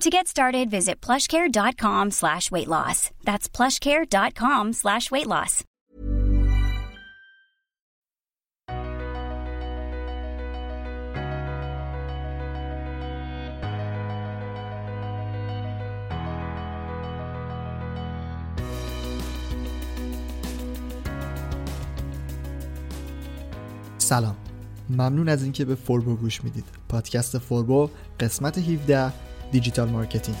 To get started, visit plushcare.com slash weight loss. That's plushcare.com slash weight loss. سلام ممنون از اینکه به فوربو گوش می‌دید پادکست فوربو قسمت 17 digital marketing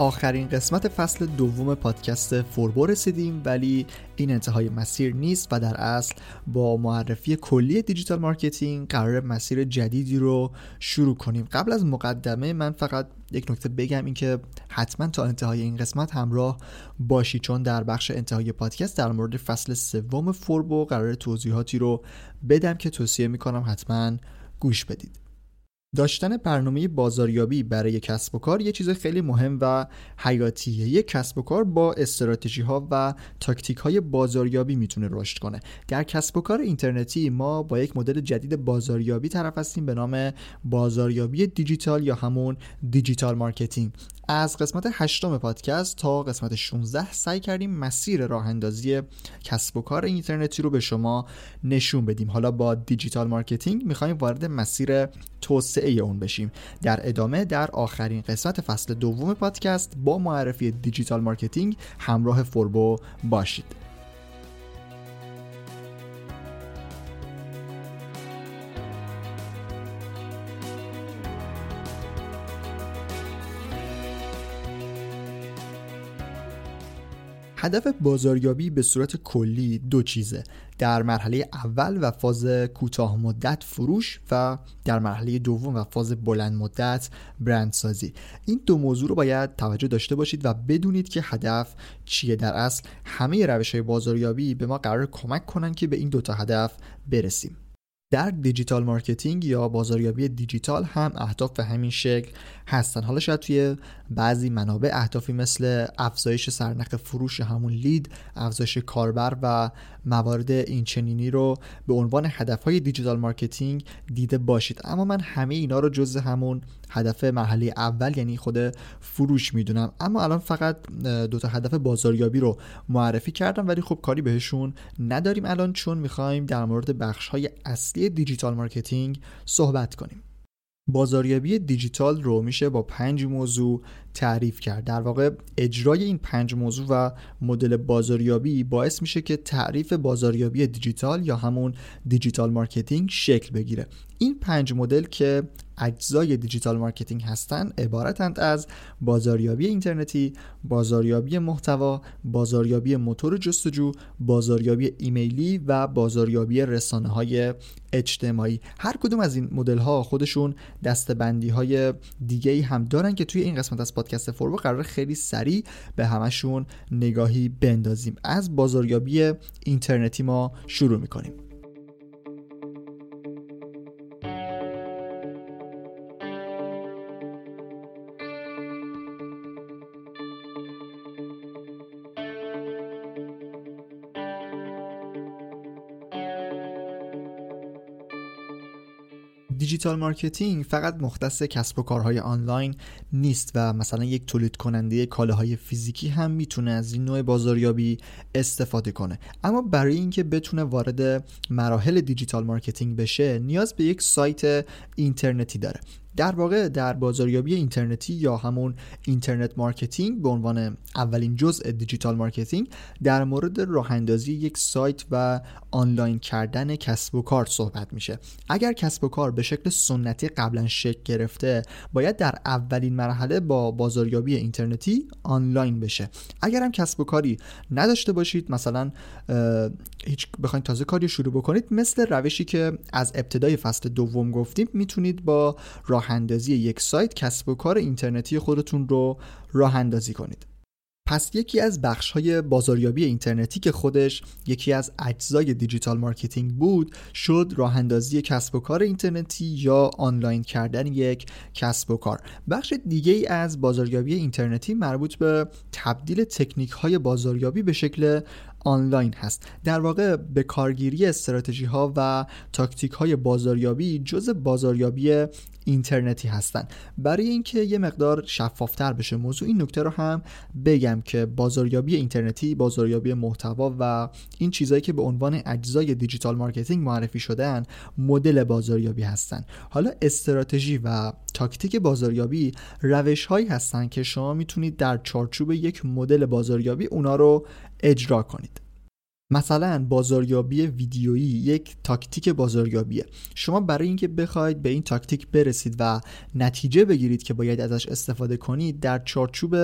آخرین قسمت فصل دوم پادکست فوربو رسیدیم ولی این انتهای مسیر نیست و در اصل با معرفی کلی digital marketing قرار مسیر جدیدی رو شروع کنیم. قبل از مقدمه من فقط یک نکته بگم اینکه حتما تا انتهای این قسمت همراه باشی چون در بخش انتهای پادکست در مورد فصل سوم فوربو قرار توضیحاتی رو بدم که توصیه می‌کنم حتما گوش بدید. داشتن برنامه بازاریابی برای کسب و کار یه چیز خیلی مهم و حیاتیه. یک کسب و کار با استراتژی ها و تاکتیک های بازاریابی می‌تونه رشد کنه. در کسب و کار اینترنتی ما با یک مدل جدید بازاریابی طرف هستیم به نام بازاریابی دیجیتال یا همون digital marketing. از قسمت هشتم پادکست تا قسمت 16 سعی کردیم مسیر راه اندازی کسب و کار اینترنتی رو به شما نشون بدیم. حالا با digital marketing می‌خوایم وارد مسیر توسعه اون بشیم. در ادامه در آخرین قسمت فصل دوم پادکست با معرفی digital marketing همراه فوربو باشید. هدف بازاریابی به صورت کلی دو چیزه. در مرحله اول و فاز کوتاه مدت فروش و در مرحله دوم و فاز بلند مدت برندسازی. این دو موضوع رو باید توجه داشته باشید و بدونید که هدف چیه. در اصل همه روش های بازاریابی به ما قرار کمک کنن که به این دوتا هدف برسیم. در digital marketing یا بازاریابی دیجیتال هم اهداف به همین شکل هستن. حالا شاید توی بعضی منابع اهدافی مثل افزایش سرنخ فروش همون lead افزایش کاربر و موارد این چنینی رو به عنوان هدفهای digital marketing دیده باشید. اما من همه اینا رو جز همون هدف مرحله اول یعنی خود فروش می‌دونم. اما الان فقط دو تا هدف بازاریابی رو معرفی کردم ولی خب کاری بهشون نداریم الان چون می‌خوایم در مورد بخش های اصلی digital marketing صحبت کنیم. بازاریابی دیجیتال رو میشه با پنج موضوع تعریف کرد. در واقع اجرای این پنج موضوع و مدل بازاریابی باعث میشه که تعریف بازاریابی دیجیتال یا همون digital marketing شکل بگیره. این پنج مدل که اجزای digital marketing هستند عبارتند از بازاریابی اینترنتی، بازاریابی محتوا، بازاریابی موتور جستجو، بازاریابی ایمیلی و بازاریابی رسانه های اجتماعی. هر کدوم از این مدل ها خودشون دستبندی های دیگه هم دارن که توی این قسمت از پادکست فوربو قرار خیلی سریع به همشون نگاهی بندازیم. از بازاریابی اینترنتی ما شروع می‌کنیم. digital marketing فقط مختص کسب و کارهای آنلاین نیست و مثلا یک تولید کننده کالاهای فیزیکی هم می‌تونه از این نوع بازاریابی استفاده کنه. اما برای اینکه بتونه وارد مراحل digital marketing بشه نیاز به یک سایت اینترنتی داره. در واقع در بازاریابی اینترنتی یا همون internet marketing به عنوان اولین جزء digital marketing در مورد راه اندازی یک سایت و آنلاین کردن کسب و کار صحبت میشه. اگر کسب و کار به شکل سنتی قبلا شکل گرفته باید در اولین مرحله با بازاریابی اینترنتی آنلاین بشه. اگر هم کسب و کاری نداشته باشید مثلا هیچ بخواید تازه کاری شروع بکنید مثل روشی که از ابتدای فصل دوم گفتیم می‌تونید با راه اندازی یک سایت کسب و کار اینترنتی خودتون رو راه اندازی کنید. پس یکی از بخش های بازاریابی اینترنتی که خودش یکی از اجزای digital marketing بود شد راه اندازی کسب و کار اینترنتی یا آنلاین کردن یک کسب و کار. بخش دیگه ای از بازاریابی اینترنتی مربوط به تبدیل تکنیک های بازاریابی به شکل آنلاین هست. در واقع به کارگیری استراتژی ها و تاکتیک های بازاریابی جز بازاریابی اینترنتی هستن. برای اینکه یه مقدار شفافتر بشه موضوع این نکته رو هم بگم که بازاریابی اینترنتی بازاریابی محتوا و این چیزهایی که به عنوان اجزای digital marketing معرفی شدن مدل بازاریابی هستن. حالا استراتژی و تاکتیک بازاریابی روش هایی هستن که شما می‌تونید در چارچوب یک مدل بازاریابی اونا رو اجرا کنید. مثلا بازاریابی ویدیویی یک تاکتیک بازاریابیه. شما برای اینکه بخواید به این تاکتیک برسید و نتیجه بگیرید که باید ازش استفاده کنید در چارچوب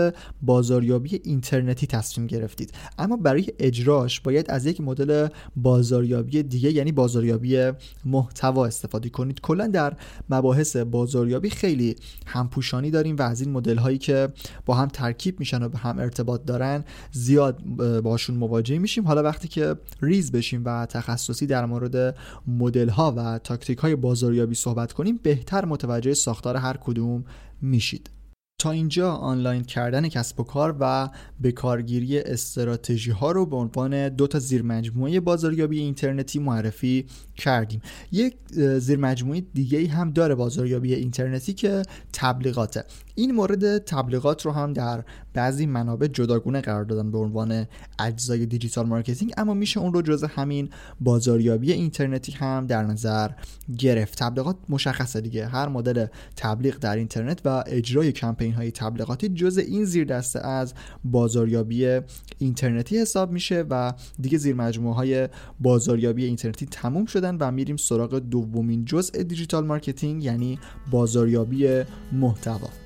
بازاریابی اینترنتی تصمیم گرفتید. اما برای اجراش باید از یک مدل بازاریابی دیگه یعنی بازاریابی محتوا استفاده کنید. کلا در مباحث بازاریابی خیلی همپوشانی داریم و از این مدل هایی که با هم ترکیب میشن و به هم ارتباط دارن زیاد باشون مواجه میشیم. حالا وقتی که ریز بشیم و تخصصی در مورد مدل ها و تاکتیک های بازاریابی صحبت کنیم بهتر متوجه ساختار هر کدوم میشید. تا اینجا آنلاین کردن کسب و کار و به کارگیری استراتژی ها رو به عنوان دو تا زیرمجموعه بازاریابی اینترنتی معرفی کردیم. یک زیرمجموعه دیگه هم داره بازاریابی اینترنتی که تبلیغاته. این مورد تبلیغات رو هم در بعضی منابع جداگونه قرار دادن به عنوان اجزای digital marketing اما میشه اون رو جز همین بازاریابی اینترنتی هم در نظر گرفت. تبلیغات مشخصه دیگه. هر مدل تبلیغ در اینترنت و اجرای کمپین های تبلیغاتی جز این زیر دسته از بازاریابی اینترنتی حساب میشه و دیگه زیر مجموعه های بازاریابی اینترنتی تموم شدن و میریم سراغ دومین جزء digital marketing یعنی بازاریابی محتوا.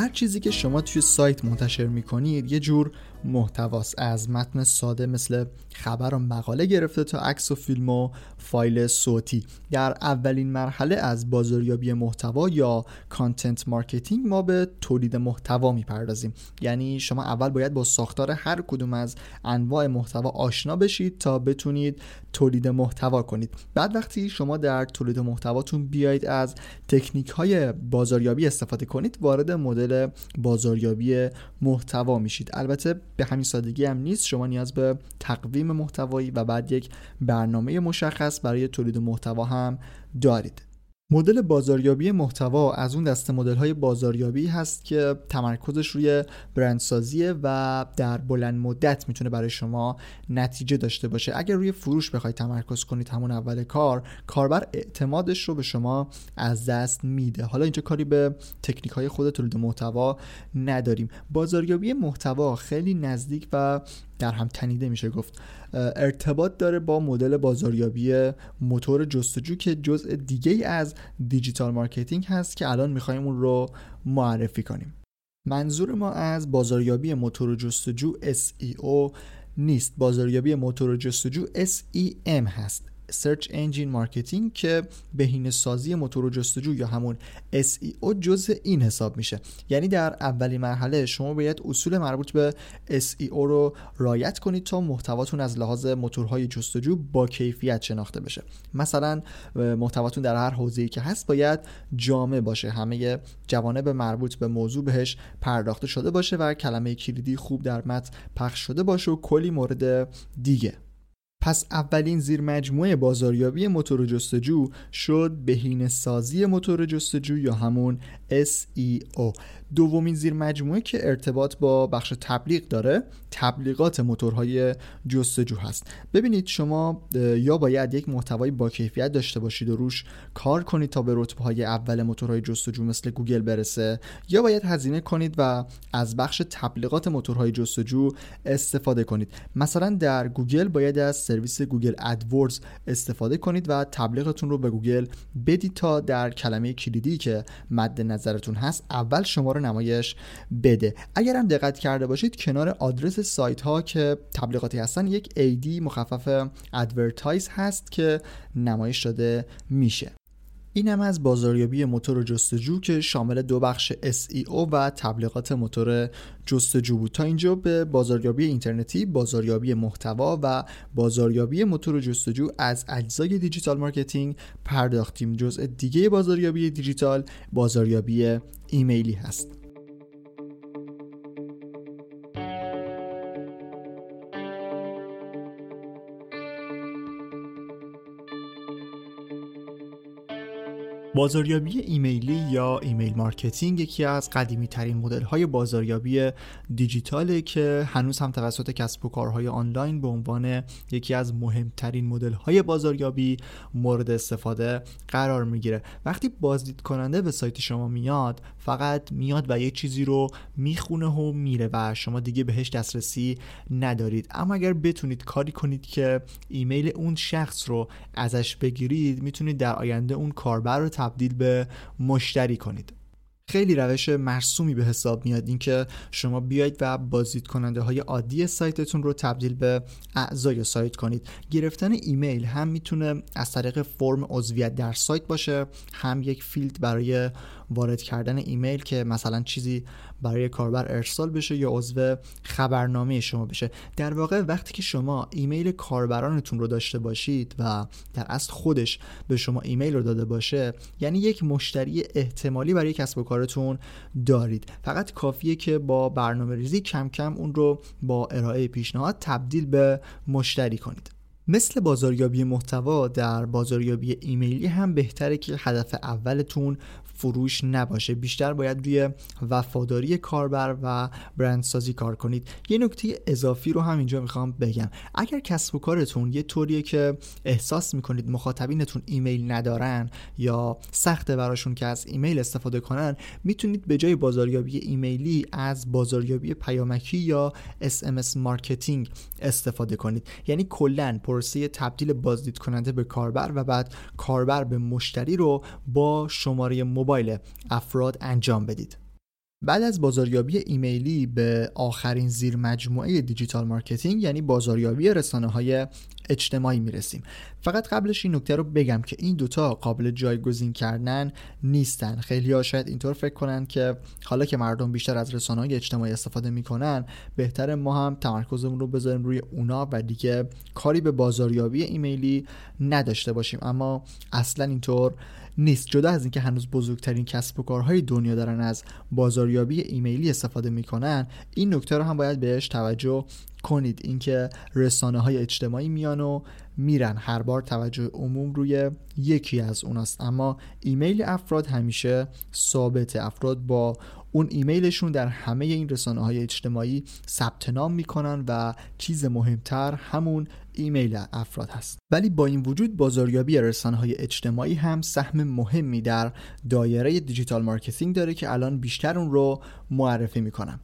هر چیزی که شما توی سایت منتشر می‌کنید یه جور محتواست از متن ساده مثل خبر و مقاله گرفته تا عکس و فیلم و فایل صوتی. در اولین مرحله از بازاریابی محتوا یا content marketing ما به تولید محتوا می‌پردازیم. یعنی شما اول باید با ساختار هر کدوم از انواع محتوا آشنا بشید تا بتونید تولید محتوا کنید. بعد وقتی شما در تولید محتواتون بیایید از تکنیک های بازاریابی استفاده کنید وارد مدل بازاریابی محتوا میشید. البته به همین سادگی هم نیست. شما نیاز به تقویم محتوایی و بعد یک برنامه مشخص برای تولید محتوا هم دارید. مدل بازاریابی محتوا از اون دسته مدل بازاریابی هست که تمرکزش روی برندسازیه و در بلند مدت می‌تونه برای شما نتیجه داشته باشه. اگر روی فروش بخواید تمرکز کنید همون اول کار کاربر اعتمادش رو به شما از دست میده. حالا اینجا کاری به تکنیک های خود تولید محتوا نداریم. بازاریابی محتوا خیلی نزدیک و در هم تنیده میشه. گفت ارتباط داره با مدل بازاریابی موتور جستجو که جزء دیگه از digital marketing هست که الان می‌خوایم اون رو معرفی کنیم. منظور ما از بازاریابی موتور جستجو SEO نیست. بازاریابی موتور جستجو SEM هست. Search Engine Marketing که بهینه سازی موتور جستجو یا همون SEO جزء این حساب میشه. یعنی در اولین مرحله شما باید اصول مربوط به SEO رو رایت کنید تا محتواتون از لحاظ موتورهای جستجو با کیفیت شناخته بشه. مثلا محتواتون در هر حوزه‌ای که هست باید جامع باشه. همه جوانب مربوط به موضوع بهش پرداخته شده باشه و کلمه کلیدی خوب در متن پخش شده باشه و کلی مورد دیگه. پس اولین زیر مجموعه بازاریابی موتور جستجو شد بهینه سازی موتور جستجو یا همون SEO دومین زیر مجموعه که ارتباط با بخش تبلیغ داره تبلیغات موتورهای جستجو هست. ببینید شما یا باید یک محتوای با کیفیت داشته باشید و روش کار کنید تا به رتبه های اول موتورهای جستجو مثل گوگل برسه یا باید هزینه کنید و از بخش تبلیغات موتورهای جستجو استفاده کنید. مثلا در گوگل باید از سرویس Google AdWords استفاده کنید و تبلیغتون رو به گوگل بدید تا در کلمه کلیدی که مد نظرتون هست اول شما رو نمایش بده. اگر هم دقت کرده باشید کنار آدرس سایت ها که تبلیغاتی هستن یک AD مخفف advertise هست که نمایش داده میشه. این هم از بازاریابی موتور جستجو که شامل دو بخش SEO و تبلیغات موتور جستجو بود. تا اینجا به بازاریابی اینترنتی، بازاریابی محتوا و بازاریابی موتور جستجو از اجزای digital marketing پرداختیم. جزء دیگه بازاریابی دیجیتال بازاریابی ایمیلی هست. بازاریابی ایمیلی یا email marketing یکی از قدیمی ترین مدل های بازاریابی دیجیتاله که هنوز هم توسط کسب و کارهای آنلاین به عنوان یکی از مهمترین مدل های بازاریابی مورد استفاده قرار می‌گیره. وقتی بازدید کننده به سایت شما میاد فقط میاد و یه چیزی رو می‌خونه و میره و شما دیگه بهش دسترسی ندارید. اما اگر بتونید کاری کنید که ایمیل اون شخص رو ازش بگیرید می‌تونید در آینده اون کاربر رو تبدیل به مشتری کنید. خیلی روش مرسومی به حساب میاد اینکه شما بیاید و بازدید کننده های عادی سایتتون رو تبدیل به اعضای سایت کنید. گرفتن ایمیل هم می‌تونه از طریق فرم عضویت در سایت باشه هم یک فیلد برای وارد کردن ایمیل که مثلا چیزی برای کاربر ارسال بشه یا عضو خبرنامه شما بشه. در واقع وقتی که شما ایمیل کاربرانتون رو داشته باشید و در اصل خودش به شما ایمیل رو داده باشه یعنی یک مشتری احتمالی برای کسب و کارتون دارید. فقط کافیه که با برنامه ریزی کم کم اون رو با ارائه پیشنهاد تبدیل به مشتری کنید. مثل بازاریابی محتوا در بازاریابی ایمیلی هم بهتره که هدف اولتون فروش نباشه. بیشتر باید روی وفاداری کاربر و برندسازی کار کنید. یه نکته اضافی رو هم اینجا می‌خوام بگم. اگر کسب و کارتون یه طوریه که احساس می‌کنید مخاطبینتون ایمیل ندارن یا سخته براشون که از ایمیل استفاده کنن می‌تونید به جای بازاریابی ایمیلی از بازاریابی پیامکی یا SMS marketing استفاده کنید. یعنی کلا پروسه تبدیل بازدید کننده به کاربر و بعد کاربر به مشتری رو با شماره موبایل افراد انجام بدید. بعد از بازاریابی ایمیلی به آخرین زیر مجموعه digital marketing یعنی بازاریابی رسانه های اجتماعی می‌رسیم. فقط قبلش این نکته رو بگم که این دوتا قابل جایگزین کردن نیستن. خیلی ها شاید اینطور فکر کنن که حالا که مردم بیشتر از رسانه های اجتماعی استفاده می‌کنن بهتر ما هم تمرکزمون رو بذاریم روی اونا و دیگه کاری به بازاریابی ایمیلی نداشته باشیم. اما اصلا اینطور نیست. جدا از اینکه هنوز بزرگترین کسب و کارهای دنیا دارن از بازاریابی ایمیلی استفاده می‌کنن این نکته رو هم باید بهش توجه کنید. اینکه رسانه های اجتماعی میان و میرن. هر بار توجه عموم روی یکی از اوناست. اما ایمیل افراد همیشه ثابت. افراد با اون ایمیلشون در همه این رسانه های اجتماعی ثبت نام می‌کنن و چیز مهمتر همون ایمیل افراد هست. ولی با این وجود بازاریابی رسانه های اجتماعی هم سهم مهمی در دایره digital marketing داره که الان بیشتر اون رو معرفی می‌کنم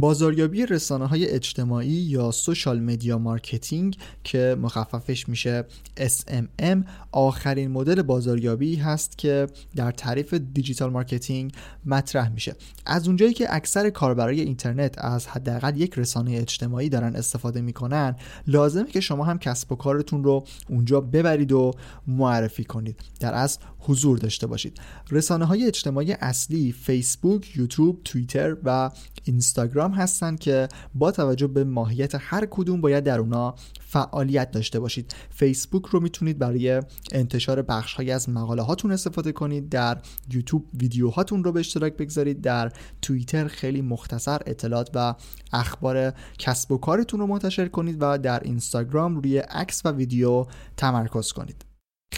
بازاریابی رسانه های اجتماعی یا social media marketing که مخففش میشه SMM آخرین مدل بازاریابی هست که در تعریف digital marketing مطرح میشه. از اونجایی که اکثر کاربرای اینترنت از حداقل یک رسانه اجتماعی دارن استفاده می‌کنن لازمه که شما هم کسب و کارتون رو اونجا ببرید و معرفی کنید. در اصل حضور داشته باشید. رسانه های اجتماعی اصلی فیسبوک، یوتیوب، توییتر و اینستاگرام هستند که با توجه به ماهیت هر کدوم باید در اونا فعالیت داشته باشید. فیسبوک رو می‌تونید برای انتشار بخش های از مقاله هاتون استفاده کنید. در یوتیوب ویدیو هاتون رو به اشتراک بگذارید. در توییتر خیلی مختصر اطلاعات و اخبار کسب و کارتون رو منتشر کنید و در اینستاگرام روی عکس و ویدیو تمرکز کنید.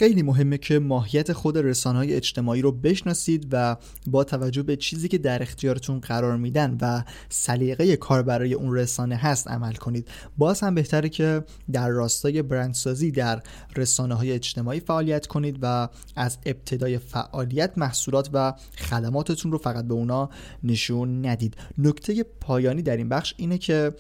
خیلی مهمه که ماهیت خود رسانه های اجتماعی رو بشناسید و با توجه به چیزی که در اختیارتون قرار میدن و سلیقه کار برای اون رسانه هست عمل کنید. باز هم بهتره که در راستای برندسازی در رسانه های اجتماعی فعالیت کنید و از ابتدای فعالیت محصولات و خدماتتون رو فقط به اونا نشون ندید. نکته پایانی در این بخش اینه که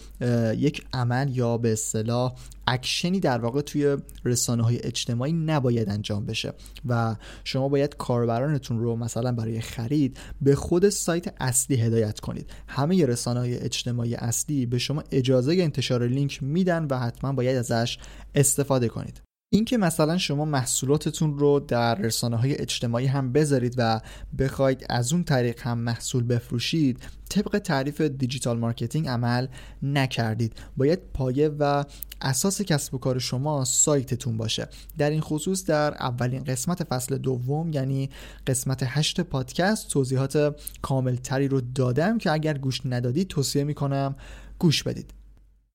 یک عمل یا به اصطلاح اکشنی در واقع توی رسانه های اجتماعی نباید انجام بشه و شما باید کاربرانتون رو مثلا برای خرید به خود سایت اصلی هدایت کنید. همه رسانه های اجتماعی اصلی به شما اجازه انتشار لینک میدن و حتما باید ازش استفاده کنید. اینکه مثلا شما محصولاتتون رو در رسانه های اجتماعی هم بذارید و بخواید از اون طریق هم محصول بفروشید طبق تعریف digital marketing عمل نکردید. باید پایه و اساس کسب و کار شما سایتتون باشه. در این خصوص در اولین قسمت فصل دوم یعنی قسمت هشت پادکست توضیحات کاملتری رو دادم که اگر گوش ندادید توصیه می‌کنم گوش بدید.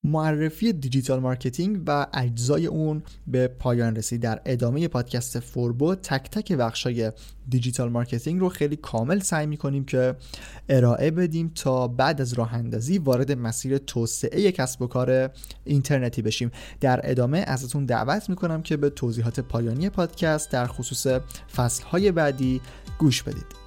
معرفی digital marketing و اجزای اون به پایان رسید. در ادامه پادکست فوربو تک تک بخشای digital marketing رو خیلی کامل سعی می‌کنیم که ارائه بدیم تا بعد از راه اندازی وارد مسیر توسعه کسب و کار اینترنتی بشیم. در ادامه ازتون دعوت می‌کنم که به توضیحات پایانی پادکست در خصوص فصلهای بعدی گوش بدید.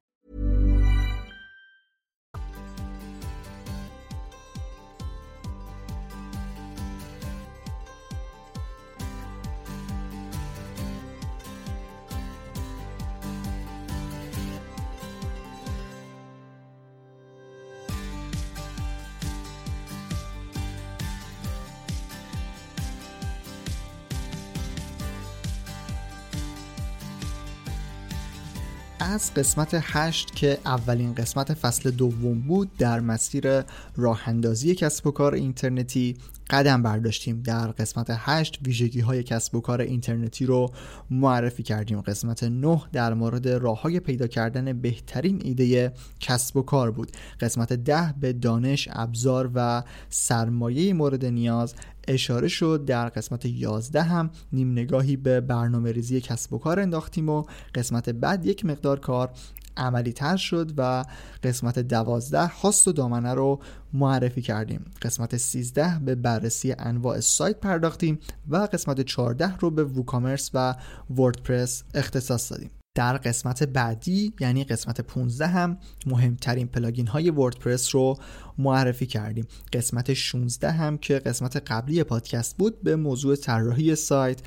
از قسمت هشت که اولین قسمت فصل دوم بود در مسیر راه اندازی کسب و کار اینترنتی قدم برداشتیم در قسمت 8 ویژگی های کسب و کار اینترنتی رو معرفی کردیم. قسمت 9 در مورد راه های پیدا کردن بهترین ایده کسب و کار بود. قسمت 10 به دانش ابزار و سرمایه مورد نیاز اشاره شد. در قسمت 11 هم نیم نگاهی به برنامه ریزی کسب و کار انداختیم و قسمت بعد یک مقدار کار عملی تر شد و قسمت دوازده خواست و دامنه رو معرفی کردیم. قسمت 13 به بررسی انواع سایت پرداختیم و قسمت 14 رو به ووکامرس و وردپرس اختصاص دادیم. در قسمت بعدی یعنی قسمت 15 هم مهمترین پلاگین های وردپرس رو معرفی کردیم. قسمت 16 هم که قسمت قبلی پادکست بود به موضوع طراحی سایت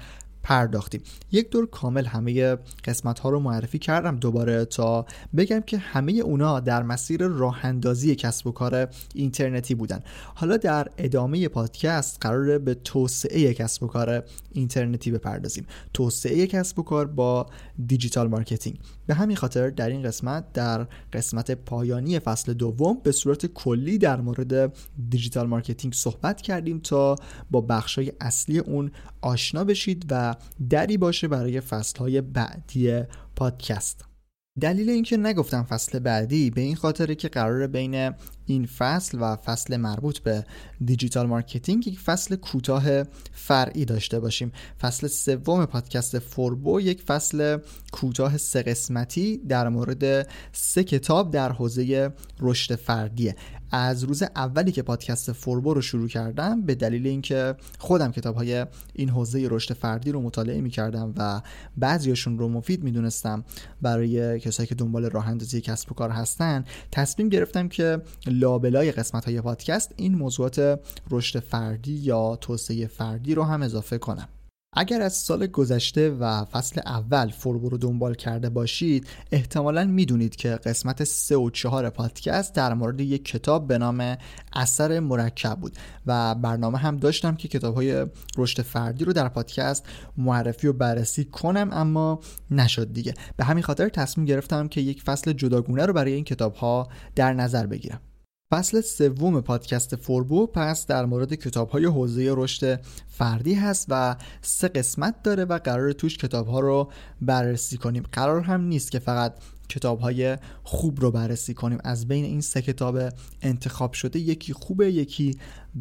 پرداختیم. یک دور کامل همه قسمت ها رو معرفی کردم دوباره تا بگم که همه اونا در مسیر راه اندازی کسب و کار اینترنتی بودن. حالا در ادامه پادکست قراره به توسعه کسب و کار اینترنتی بپردازیم. توسعه کسب و کار با digital marketing. به همین خاطر در این قسمت در قسمت پایانی فصل دوم به صورت کلی در مورد digital marketing صحبت کردیم تا با بخشای اصلی اون آشنا بشید و دری باشه برای فصلهای بعدی پادکست. دلیل اینکه نگفتم فصل بعدی به این خاطره که قراره بین این فصل و فصل مربوط به digital marketing یک فصل کوتاه فرعی داشته باشیم. فصل سوم پادکست فوربو یک فصل کوتاه سه قسمتی در مورد سه کتاب در حوزه رشد فردیه. از روز اولی که پادکست فوربو رو شروع کردم به دلیل اینکه خودم کتاب های این حوزه رشد فردی رو مطالعه می کردم و بعضیاشون رو مفید می‌دونستم برای کسایی که دنبال راه اندازی کسب و کار هستن تصمیم گرفتم که لابلای قسمت های پادکست این موضوعات رشد فردی یا توسعه فردی رو هم اضافه کنم. اگر از سال گذشته و فصل اول فوربو رو دنبال کرده باشید احتمالا می‌دونید که قسمت 3 و 4 پادکست در مورد یک کتاب به نام اثر مرکب بود و برنامه هم داشتم که کتاب های رشد فردی رو در پادکست معرفی و بررسی کنم اما نشد دیگه. به همین خاطر تصمیم گرفتم که یک فصل جداگونه رو برای این کتاب ها در نظر بگیرم. فصل سوم پادکست فوربو پس در مورد کتاب های حوزه رشد فردی هست و سه قسمت داره و قرار توش کتاب ها رو بررسی کنیم. قرار هم نیست که فقط کتاب های خوب رو بررسی کنیم. از بین این سه کتاب انتخاب شده یکی خوبه یکی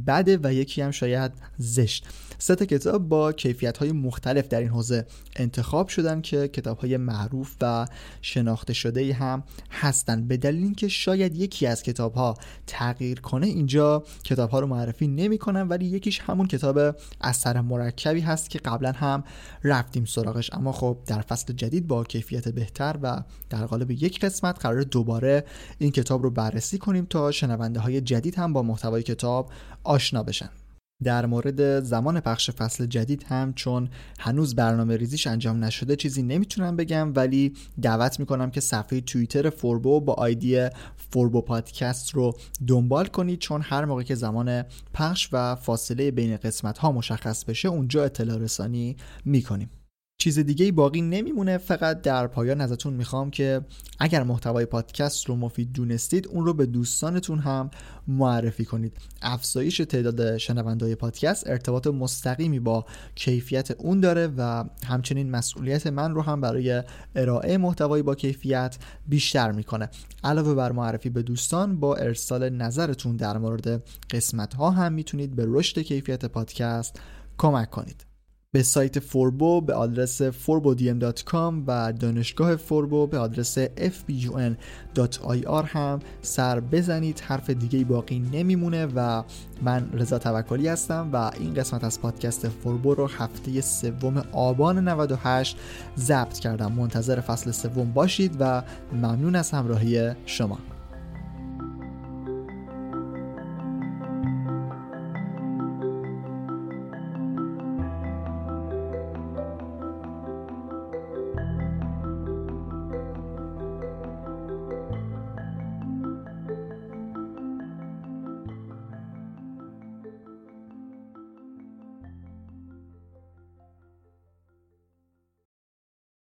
بده و یکی هم شاید زشت. سه کتاب با کیفیت های مختلف در این حوزه انتخاب شدن که کتاب های معروف و شناخته شده هم هستن. به دلیل اینکه شاید یکی از کتاب ها تغییر کنه اینجا کتاب ها رو معرفی نمی کنم ولی یکیش همون کتاب اثر مرکبی هست که قبلا هم رفتیم سراغش. اما خب در فصل جدید با کیفیت بهتر و در قالب یک قسمت قرار دوباره این کتاب رو بررسی کنیم تا شنونده های جدید هم با محتوای کتاب آشنا بشن. در مورد زمان پخش فصل جدید هم چون هنوز برنامه ریزیش انجام نشده چیزی نمی‌تونم بگم ولی دعوت می‌کنم که صفحه توییتر فوربو با آیدی فوربو پادکست رو دنبال کنید چون هر موقع که زمان پخش و فاصله بین قسمت ها مشخص بشه اونجا اطلاع رسانی می‌کنیم. چیز دیگه باقی نمیمونه فقط در پایان ازتون می‌خوام که اگر محتوای پادکست رو مفید دونستید اون رو به دوستانتون هم معرفی کنید. افزایش تعداد شنوندهای پادکست ارتباط مستقیمی با کیفیت اون داره و همچنین مسئولیت من رو هم برای ارائه محتوای با کیفیت بیشتر می‌کنه. علاوه بر معرفی به دوستان با ارسال نظرتون در مورد قسمت ها هم می‌تونید به رشد کیفیت پادکست کمک کنید. به سایت فوربو به آدرس forbodm.com و دانشگاه فوربو به آدرس fbun.ir هم سر بزنید. حرف دیگه باقی نمیمونه و من رضا توکلی هستم و این قسمت از پادکست فوربو رو هفته سوم آبان 98 ضبط کردم. منتظر فصل سوم باشید و ممنون از همراهی شما.